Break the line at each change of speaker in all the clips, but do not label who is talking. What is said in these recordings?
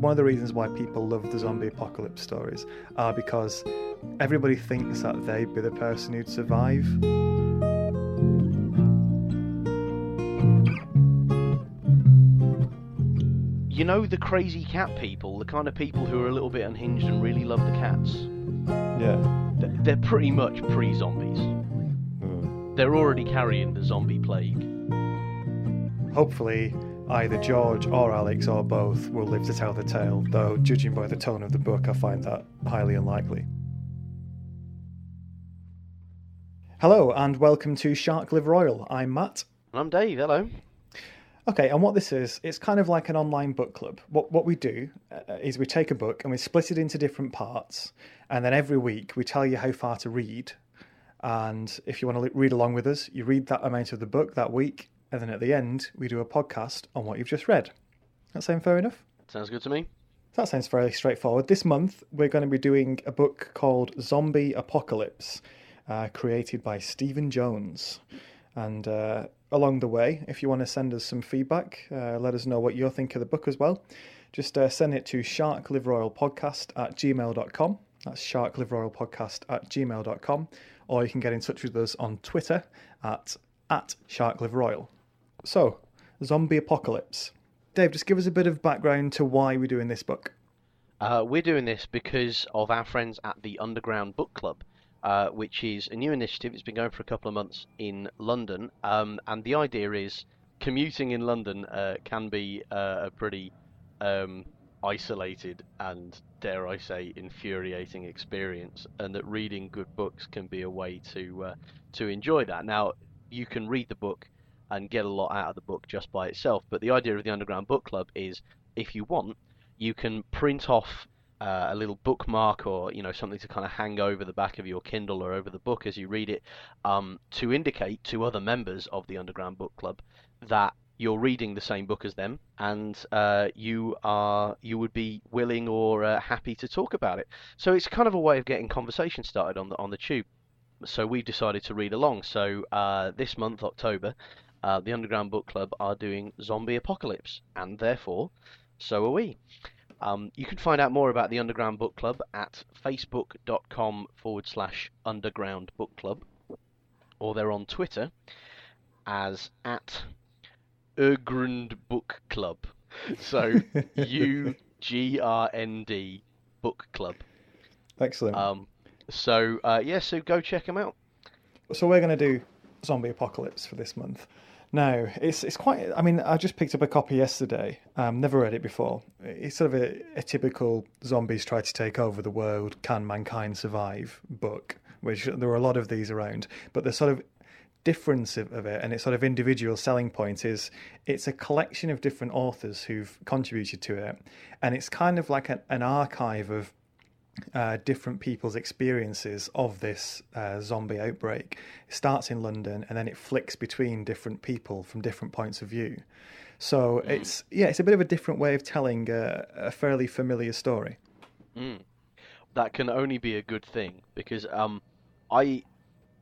one of the reasons why people love the zombie apocalypse stories are because everybody thinks that they'd be the person who'd survive.
You know the crazy cat people, the kind of people who are a little bit unhinged and really love the cats.
Yeah.
They're pretty much pre-zombies.
Mm.
They're already carrying the zombie plague.
Hopefully, either George or Alex or both will live to tell the tale, though, judging by the tone of the book, I find that highly unlikely. Hello, and welcome to Shark Liver Oil. I'm Matt.
And I'm Dave. Hello.
Okay, and what this is, it's kind of like an online book club. What what we do uh, is we take a book and we split it into different parts, and then every week we tell you how far to read. And if you want to read along with us, you read that amount of the book that week, and then at the end we do a podcast on what you've just read. That sound fair enough?
Sounds good to me.
That sounds fairly straightforward. This month we're going to be doing a book called Zombie Apocalypse, uh, created by Stephen Jones. And uh, along the way, if you want to send us some feedback, uh, let us know what you think of the book as well. Just uh, send it to sharkliveroyalpodcast at gmail.com. That's sharkliveroyalpodcast at gmail.com. Or you can get in touch with us on Twitter at, at sharkliveroyal. So, Zombie Apocalypse. Dave, just give us a bit of background to why we're doing this book.
Uh, we're doing this because of our friends at the Underground Book Club, uh, which is a new initiative. It's been going for a couple of months in London, um, and the idea is commuting in London uh, can be uh, a pretty um, isolated and, dare I say, infuriating experience, and that reading good books can be a way to uh, to enjoy that. Now, you can read the book and get a lot out of the book just by itself, but the idea of the Underground Book Club is, if you want, you can print off uh, a little bookmark or you know something to kind of hang over the back of your Kindle or over the book as you read it um, to indicate to other members of the Underground Book Club that you're reading the same book as them and uh, you are you would be willing or uh, happy to talk about it. So it's kind of a way of getting conversation started on the on the tube. So we've decided to read along. So uh, this month, October, uh, the Underground Book Club are doing Zombie Apocalypse, and therefore, so are we. Um, you can find out more about the Underground Book Club at facebook.com forward slash underground book club, or they're on Twitter as at Urgrund Book Club. So U G R N D Book Club.
Excellent.
Um, so uh, yeah, so go check them out.
so we're going to do Zombie Apocalypse for this month. Now, it's it's quite. I mean, I just picked up a copy yesterday. Um, never read it before. It's sort of a, a typical zombies try to take over the world. Can mankind survive? Book, which there are a lot of these around. But the sort of difference of, of it and its sort of individual selling point is it's a collection of different authors who've contributed to it, and it's kind of like an, an archive of uh, different people's experiences of this uh, zombie outbreak. It starts in London and then it flicks between different people from different points of view. So it's yeah, it's a bit of a different way of telling a, a fairly familiar story.
Mm. That can only be a good thing because um, I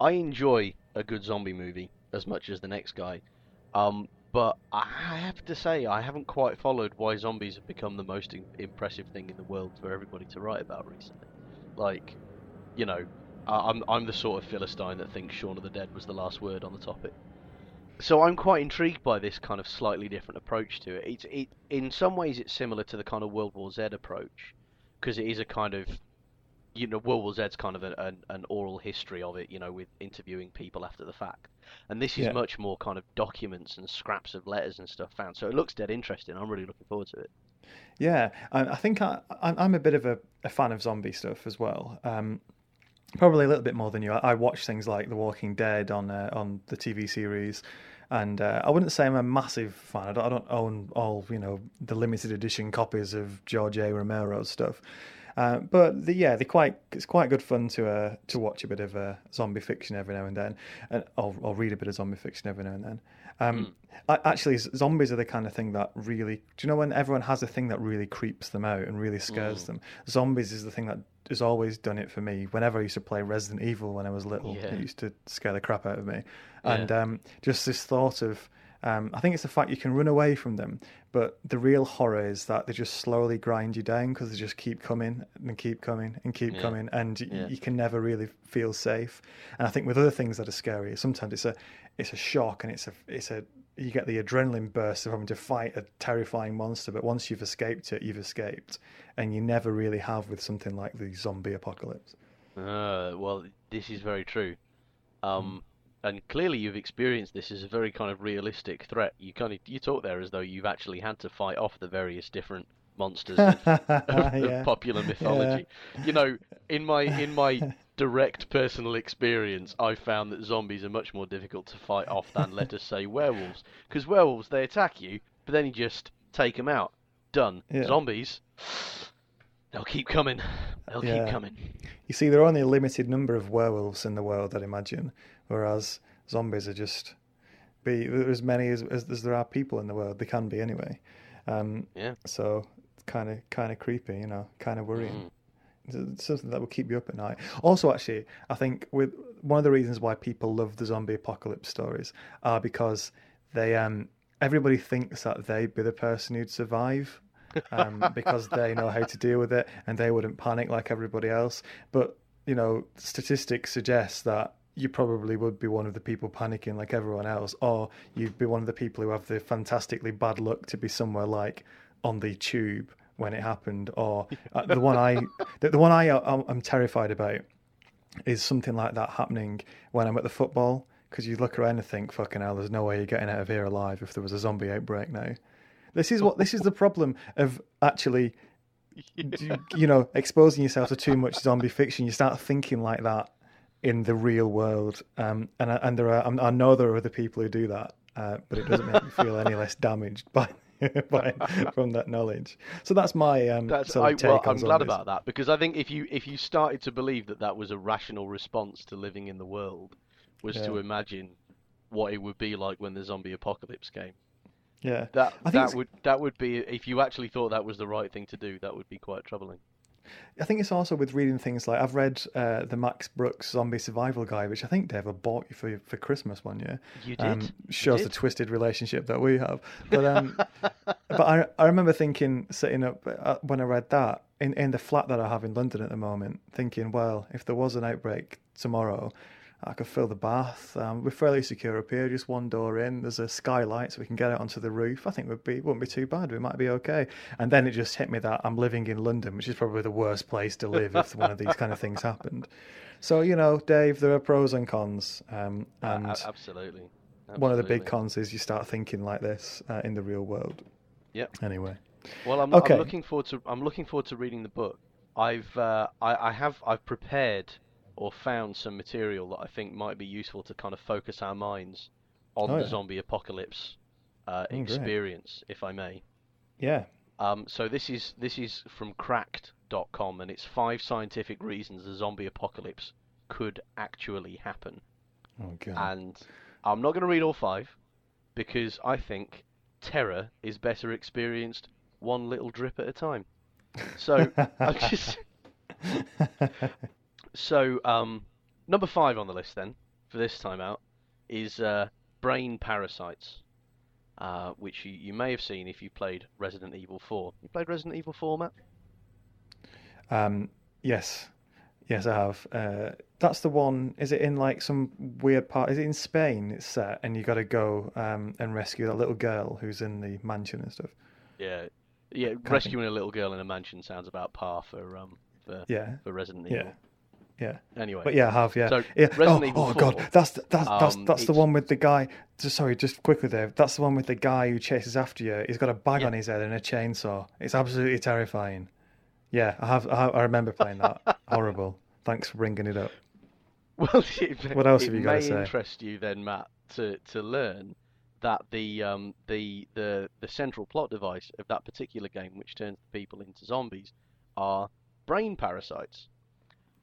I enjoy a good zombie movie as much as the next guy, um, but I have to say I haven't quite followed why zombies have become the most im- impressive thing in the world for everybody to write about recently. Like, you know, I'm I'm the sort of philistine that thinks Shaun of the Dead was the last word on the topic. So I'm quite intrigued by this kind of slightly different approach to it. It's it in some ways it's similar to the kind of World War Z approach because it is a kind of you know World War Z's kind of an, an, an oral history of it, you know, with interviewing people after the fact. And this is
Yeah.
much more kind of documents and scraps of letters and stuff found. So it looks dead interesting. I'm really looking forward to it.
Yeah, I, I think I, I'm a bit of a, a fan of zombie stuff as well. Um, probably a little bit more than you. I, I watch things like The Walking Dead on uh, on the TV series, and uh, I wouldn't say I'm a massive fan. I don't, I don't own all you know the limited edition copies of George A. Romero's stuff. Uh, but the, yeah, they quite it's quite good fun to uh, to watch a bit of uh, zombie fiction every now and then, and or, or read a bit of zombie fiction every now and then. Um, I, actually, zombies are the kind of thing that really. Do you know when everyone has a thing that really creeps them out and really scares them? Zombies is the thing that has always done it for me. Whenever I used to play Resident Evil when I was little,
Yeah.
it used to scare the crap out of me. And um, just this thought of Um, I think it's the fact you can run away from them, but the real horror is that they just slowly grind you down because they just keep coming and keep coming and keep
Yeah.
coming, and y-
Yeah.
you can never really feel safe. And I think with other things that are scary, sometimes it's a it's a shock and it's a it's a you get the adrenaline burst of having to fight a terrifying monster, but once you've escaped it, you've escaped, and you never really have with something like the zombie apocalypse.
Uh, well, this is very true. Um, and clearly you've experienced this as a very kind of realistic threat. You kind of you talk there as though you've actually had to fight off the various different monsters of, of,
Yeah.
popular mythology. You know, in my in my direct personal experience, I've found that zombies are much more difficult to fight off than, let us say, werewolves. Because werewolves they attack you, but then you just take them out. Done.
Yeah.
Zombies, they'll keep coming. They'll
Yeah.
keep coming.
You see, there are only a limited number of werewolves in the world, I'd imagine, whereas zombies are just be as many as, as, as there are people in the world. They can be anyway. Um,
Yeah.
So it's kind of kind of creepy, you know, kind of worrying.
Mm.
It's something that will keep you up at night. Also, actually, I think with one of the reasons why people love the zombie apocalypse stories are because they um everybody thinks that they'd be the person who'd survive um, because they know how to deal with it and they wouldn't panic like everybody else. But you know, statistics suggest that you probably would be one of the people panicking like everyone else, or you'd be one of the people who have the fantastically bad luck to be somewhere like on the tube when it happened, or uh, the one I the, the one I uh, I'm terrified about is something like that happening when I'm at the football because you look around and think, "Fucking hell, there's no way you're getting out of here alive if there was a zombie outbreak now." This is what this is the problem of actually, you, you know, exposing yourself to too much zombie fiction. You start thinking like that in the real world, um, and and there are I know there are other people who do that, uh, but it doesn't make me feel any less damaged by. by from that knowledge, so that's my um,
That's
sort
I, well, I'm glad
zombies.
about that because I think if you if you started to believe that that was a rational response to living in the world, was to imagine what it would be like when the zombie apocalypse came.
Yeah,
That that
it's-
would that would be if you actually thought that was the right thing to do, that would be quite troubling.
I think it's also with reading things like I've read uh, the Max Brooks Zombie Survival Guide, which I think Dave I bought you for for Christmas one year.
You did.
Um,
You
shows the twisted relationship that we have. But um, but I I remember thinking sitting up uh, when I read that in in the flat that I have in London at the moment, thinking, well, if there was an outbreak tomorrow. I could fill the bath. Um, we're fairly secure up here, just one door in. There's a skylight, so we can get out onto the roof. I think it would be wouldn't be too bad. We might be okay. And then it just hit me that I'm living in London, which is probably the worst place to live if one of these kind of things happened. So you know, Dave, there are pros and cons, um, and
a- absolutely.
one of the big cons is you start thinking like this uh, in the real world.
Yep.
Anyway,
Well, I'm,
Okay.
I'm looking forward to I'm looking forward to reading the book. I've uh, I, I have I've prepared or found some material that I think might be useful to kind of focus our minds on
Oh,
the
yeah.
zombie apocalypse uh,
great.
experience, if I may.
yeah,
Um, so this is this is from Cracked.com, and it's five scientific reasons the zombie apocalypse could actually happen.
oh god,
And I'm not going to read all five because I think terror is better experienced one little drip at a time. So I just so um, number five on the list then for this time out is uh, brain parasites, uh, which you, you may have seen if you played Resident Evil 4. You played Resident Evil 4, Matt?
um, yes, yes, I have. Uh, that's the one. Is it in like some weird part? Is it in Spain? It's set, and you got to go um, and rescue that little girl who's in the mansion and stuff.
Yeah, yeah. Rescuing a little girl in a mansion sounds about par for um for,
Yeah,
for Resident Evil.
yeah, yeah.
Anyway,
But yeah, I have. Yeah,
So,
yeah.
Resident
oh,
Evil
oh god, that's the- that's that's
um,
that's the one with the guy. Just, sorry, just quickly, there. That's the one with the guy who chases after you. He's got a bag
Yeah.
on his head and a chainsaw. It's absolutely terrifying. Yeah, I have. I, have, I remember playing that. Horrible. Thanks for bringing it up.
Well, it,
What else have you got to
may interest you then, Matt, to, to learn that the um the, the the central plot device of that particular game, which turns people into zombies, are brain parasites.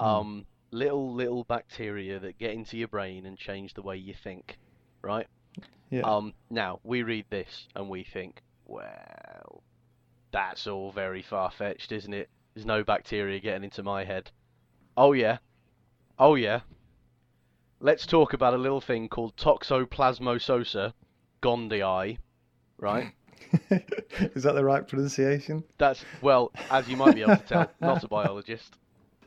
Hmm.
Um, little little bacteria that get into your brain and change the way you think, right?
Yeah.
Um, now we read this and we think, well, that's all very far fetched, isn't it? There's no bacteria getting into my head. Oh yeah, oh yeah. Let's talk about a little thing called toxoplasmososa, gondii, right?
Is that the right pronunciation?
That's well, as you might be able to tell, not a biologist.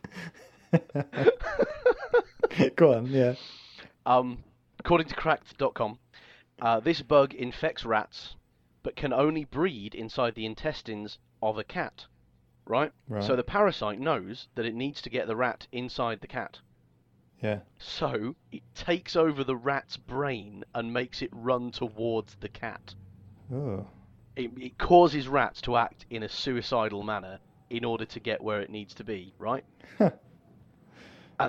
Go on, yeah.
Um, according to Cracked.com, uh, this bug infects rats, but can only breed inside the intestines of a cat. Right?
Right.
So the parasite knows that it needs to get the rat inside the cat.
Yeah.
So it takes over the rat's brain and makes it run towards the cat.
Oh.
It, it causes rats to act in a suicidal manner in order to get where it needs to be, right?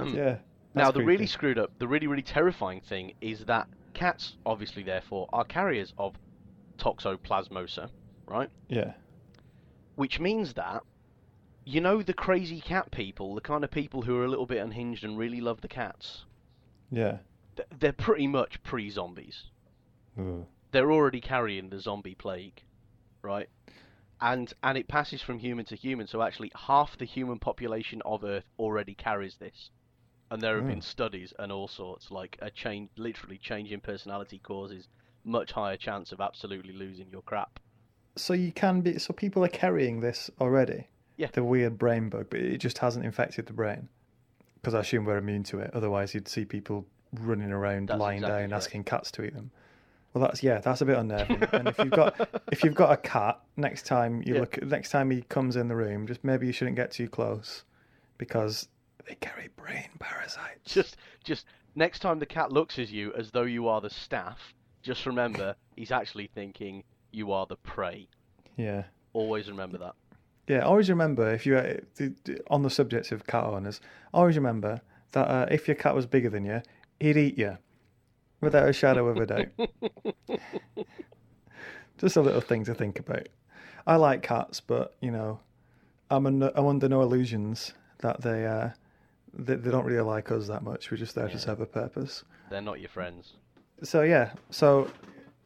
Um,
yeah.
now, the really screwed up, the really, really terrifying thing is that cats, obviously, therefore, are carriers of Toxoplasmosa, right?
Yeah.
Which means that, you know, the crazy cat people, the kind of people who are a little bit unhinged and really love the cats,
Yeah.
th- they're pretty much pre zombies.
Ooh.
They're already carrying the zombie plague, right? And and it passes from human to human, so actually half the human population of Earth already carries this. And there have been mm. studies and all sorts, like a change, literally change in personality causes much higher chance of absolutely losing your crap.
So you can be. So people are carrying this already.
Yeah.
The weird brain bug, but it just hasn't infected the brain. Because I assume we're immune to it. Otherwise, you'd see people running around,
That's
lying
exactly
down,
correct.
asking cats to eat them. Well, that's yeah, that's a bit unnerving. and if you've got if you've got a cat, next time you
Yeah.
look, next time he comes in the room, just maybe you shouldn't get too close, because they carry brain parasites.
Just just next time the cat looks at you as though you are the staff, just remember he's actually thinking you are the prey.
yeah.
Always remember that.
Yeah, always remember if you uh, on the subject of cat owners, always remember that uh, if your cat was bigger than you, he'd eat you, without a shadow of a doubt. Just a little thing to think about. I like cats, but you know, I'm un- I'm under no illusions that they uh, they, they don't really like us that much. We're just there to serve a purpose.
They're not your friends.
So yeah, so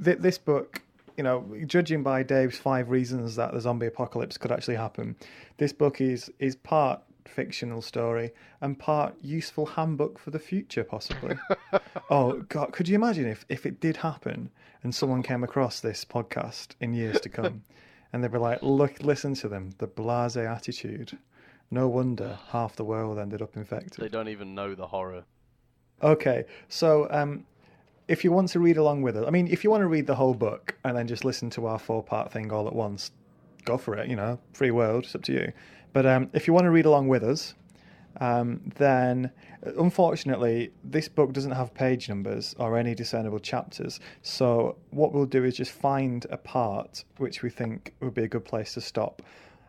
th- this book, you know, judging by Dave's five reasons that the zombie apocalypse could actually happen, this book is is part fictional story and part useful handbook for the future, possibly. oh God, could you imagine if if it did happen and someone came across this podcast in years to come, and they were like, look, listen to them, the blasé attitude. No wonder half the world ended up infected.
They don't even know the horror.
Okay, so um, if you want to read along with us, I mean, if you want to read the whole book and then just listen to our four part thing all at once, go for it. You know, free world, it's up to you. But um, if you want to read along with us, um, then unfortunately, this book doesn't have page numbers or any discernible chapters. So what we'll do is just find a part which we think would be a good place to stop.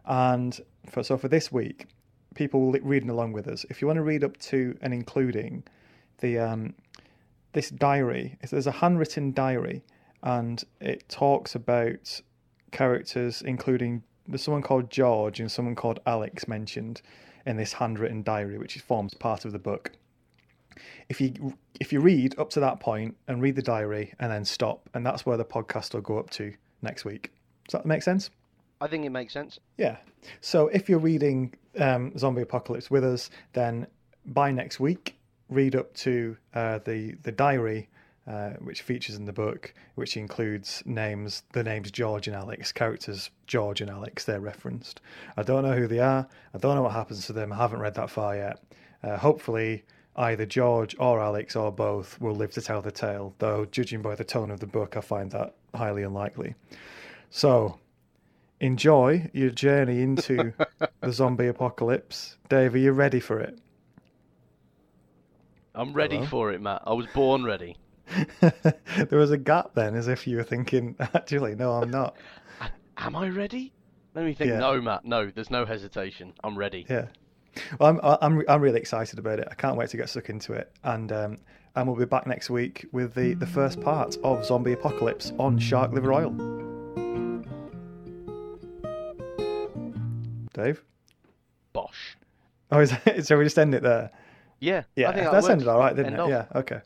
And for, so for this week, people reading along with us, if you want to read up to and including the um, this diary, there's a handwritten diary, and it talks about characters, including there's someone called George and someone called Alex mentioned in this handwritten diary, which forms part of the book. If you if you read up to that point and read the diary and then stop, and that's where the podcast will go up to next week. Does that make sense?
I think it makes sense.
Yeah. So if you're reading um, Zombie Apocalypse with us, then by next week, read up to uh, the the diary, uh, which features in the book, which includes names, the names George and Alex, characters George and Alex. They're referenced. I don't know who they are. I don't know what happens to them. I haven't read that far yet. Uh, hopefully. Either George or Alex or both will live to tell the tale, though, judging by the tone of the book, I find that highly unlikely. So, enjoy your journey into the zombie apocalypse. Dave, are you ready for it?
I'm ready
Hello?
for it, Matt. I was born ready.
there was a gap then, as if you were thinking, actually, no, I'm not.
Am I ready? Let me think.
Yeah.
No, Matt. No, there's no hesitation. I'm ready.
Yeah. Well, I'm, I'm, I'm really excited about it. I can't wait to get stuck into it. And um, and we'll be back next week with the, the first part of Zombie Apocalypse on Shark Liver Oil. Dave?
Bosh.
Oh, is that, so we just end it there?
Yeah.
Yeah,
I think that
that's
works.
ended all right, didn't
End
it?
off.
Yeah, okay.